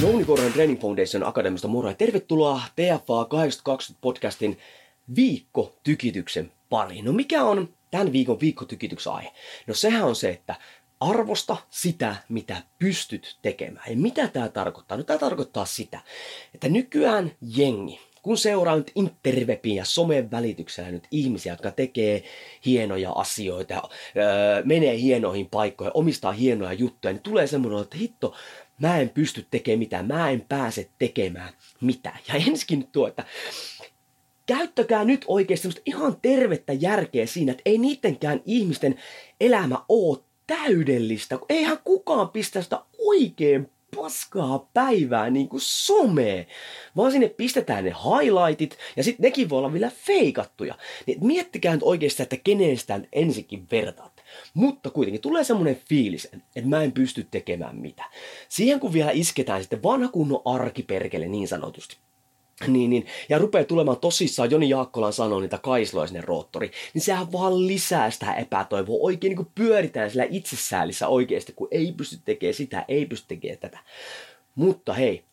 Jouni Korhonen Training Foundation Akademista moro ja tervetuloa TFA 820 podcastin viikkotykityksen pariin. No mikä on tämän viikon viikkotykityksen aihe? No sehän on se, että arvosta sitä, mitä pystyt tekemään. Ja mitä tämä tarkoittaa? No tämä tarkoittaa sitä, että nykyään jengi, kun seuraa nyt interwebin ja somen välityksellä nyt ihmisiä, jotka tekee hienoja asioita, öö, menee hienoihin paikkoihin, omistaa hienoja juttuja, niin tulee semmoinen, että hitto, mä en pysty tekemään mitään, mä en pääse tekemään mitään. Ja ensikin tuo, että käyttäkää nyt oikeasti ihan tervettä järkeä siinä, että ei niidenkään ihmisten elämä ole täydellistä. Eihän kukaan pistä sitä oikein paskaa päivää niin kuin somee, vaan sinne pistetään ne highlightit ja sitten nekin voi olla vielä feikattuja. Niin miettikää nyt oikeasti, että kenen sitä ensikin vertaatte. Mutta kuitenkin tulee semmoinen fiilis, että mä en pysty tekemään mitä. Siihen kun vielä isketään sitten vanha kunnon arkiperkele niin sanotusti. Niin, niin, ja rupeaa tulemaan tosissaan, Joni Jaakkolan sanoo niitä kaisloja sinne roottori, niin sehän vaan lisää sitä epätoivoa. Oikein niin pyöritään sillä itsesäälissä oikeasti, kun ei pysty tekemään sitä, ei pysty tekemään tätä. Mutta hei,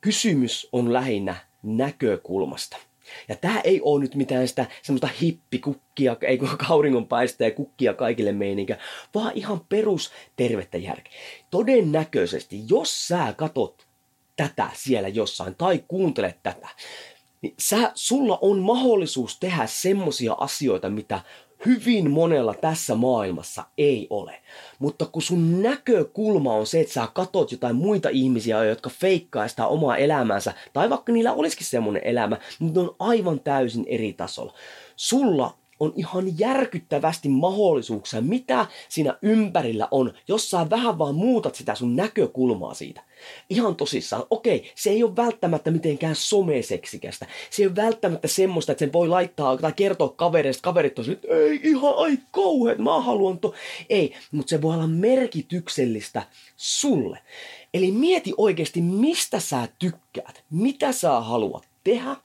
kysymys on lähinnä näkökulmasta. Ja tämä ei ole nyt mitään sitä semmoista hippikukkia, ei kun kauringonpaista ja kukkia kaikille meininkä, vaan ihan perus tervettä järkeä. Todennäköisesti, jos sä katot tätä siellä jossain tai kuuntelet tätä, niin sä, sulla on mahdollisuus tehdä semmosia asioita, mitä hyvin monella tässä maailmassa ei ole. Mutta kun sun näkökulma on se, että sä katot jotain muita ihmisiä, jotka feikkaa sitä omaa elämäänsä, tai vaikka niillä olisikin semmoinen elämä, mutta on aivan täysin eri tasolla. Sulla on ihan järkyttävästi mahdollisuuksia, mitä siinä ympärillä on, jos sä vähän vaan muutat sitä sun näkökulmaa siitä. Ihan tosissaan, okei, se ei ole välttämättä mitenkään someseksikästä. Se ei ole välttämättä semmoista, että sen voi laittaa tai kertoa kavereista, kaverit on että ei ihan ai kauheet, mä haluan to. Ei, mutta se voi olla merkityksellistä sulle. Eli mieti oikeasti, mistä sä tykkäät, mitä sä haluat tehdä,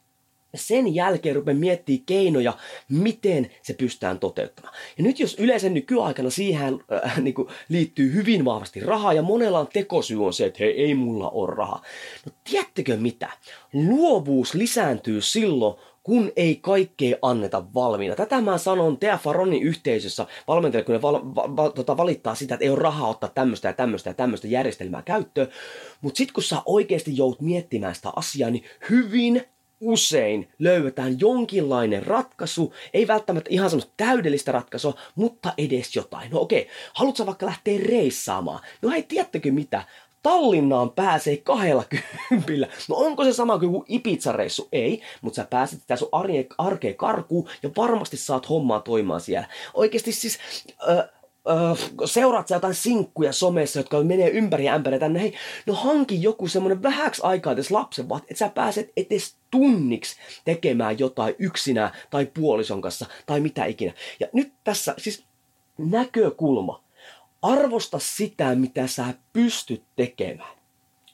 sen jälkeen rupean miettimään keinoja, miten se pystytään toteuttamaan. Ja nyt jos yleensä nykyaikana siihen äh, niin kuin liittyy hyvin vahvasti rahaa ja monella on tekosyy on se, että hei, ei mulla ole rahaa. No tiedättekö mitä? Luovuus lisääntyy silloin, kun ei kaikkea anneta valmiina. Tätä mä sanon Tea Faronin yhteisössä valmentajille, kun ne val, val, val, tota, valittaa sitä, että ei ole rahaa ottaa tämmöistä ja tämmöistä ja tämmöistä järjestelmää käyttöön. Mutta sitten kun sä oikeasti joudut miettimään sitä asiaa, niin hyvin usein löydetään jonkinlainen ratkaisu, ei välttämättä ihan semmoista täydellistä ratkaisua, mutta edes jotain. No okei, haluatko vaikka lähteä reissaamaan? No hei, tiedättekö mitä? Tallinnaan pääsee kahdella kympillä. No onko se sama kuin Ibiza-reissu? Ei, mutta sä pääset sitä sun arkeen karkuun ja varmasti saat hommaa toimaan siellä. Oikeasti siis... Äh, seuraat sä jotain sinkkuja somessa, jotka menee ympäri ja ämpäri tänne, hei, no hanki joku semmonen vähäksi aikaa edes lapsen, vaan että sä pääset edes tunniksi tekemään jotain yksinä tai puolison kanssa tai mitä ikinä. Ja nyt tässä siis näkökulma. Arvosta sitä, mitä sä pystyt tekemään.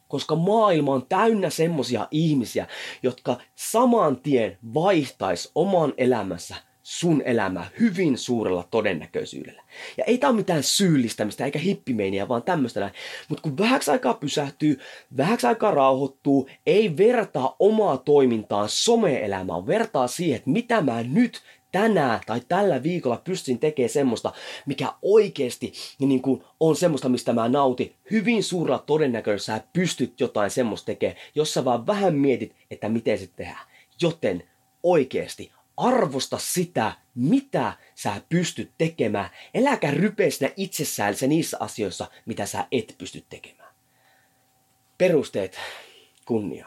Koska maailma on täynnä semmosia ihmisiä, jotka saman tien vaihtais oman elämänsä sun elämää hyvin suurella todennäköisyydellä. Ja ei tää ole mitään syyllistämistä eikä hippimeiniä, vaan tämmöistä näin. Mutta kun vähäksi aikaa pysähtyy, vähäksi aikaa rauhoittuu, ei vertaa omaa toimintaan some-elämään, vertaa siihen, että mitä mä nyt tänään tai tällä viikolla pystyn tekemään semmoista, mikä oikeasti niin kuin on semmoista, mistä mä nautin. Hyvin suurella todennäköisyydellä sä pystyt jotain semmoista tekemään, jos sä vaan vähän mietit, että miten se tehdään. Joten oikeasti arvosta sitä, mitä sä pystyt tekemään. Eläkä rypeä itsessään niissä asioissa, mitä sä et pysty tekemään. Perusteet. kunnia.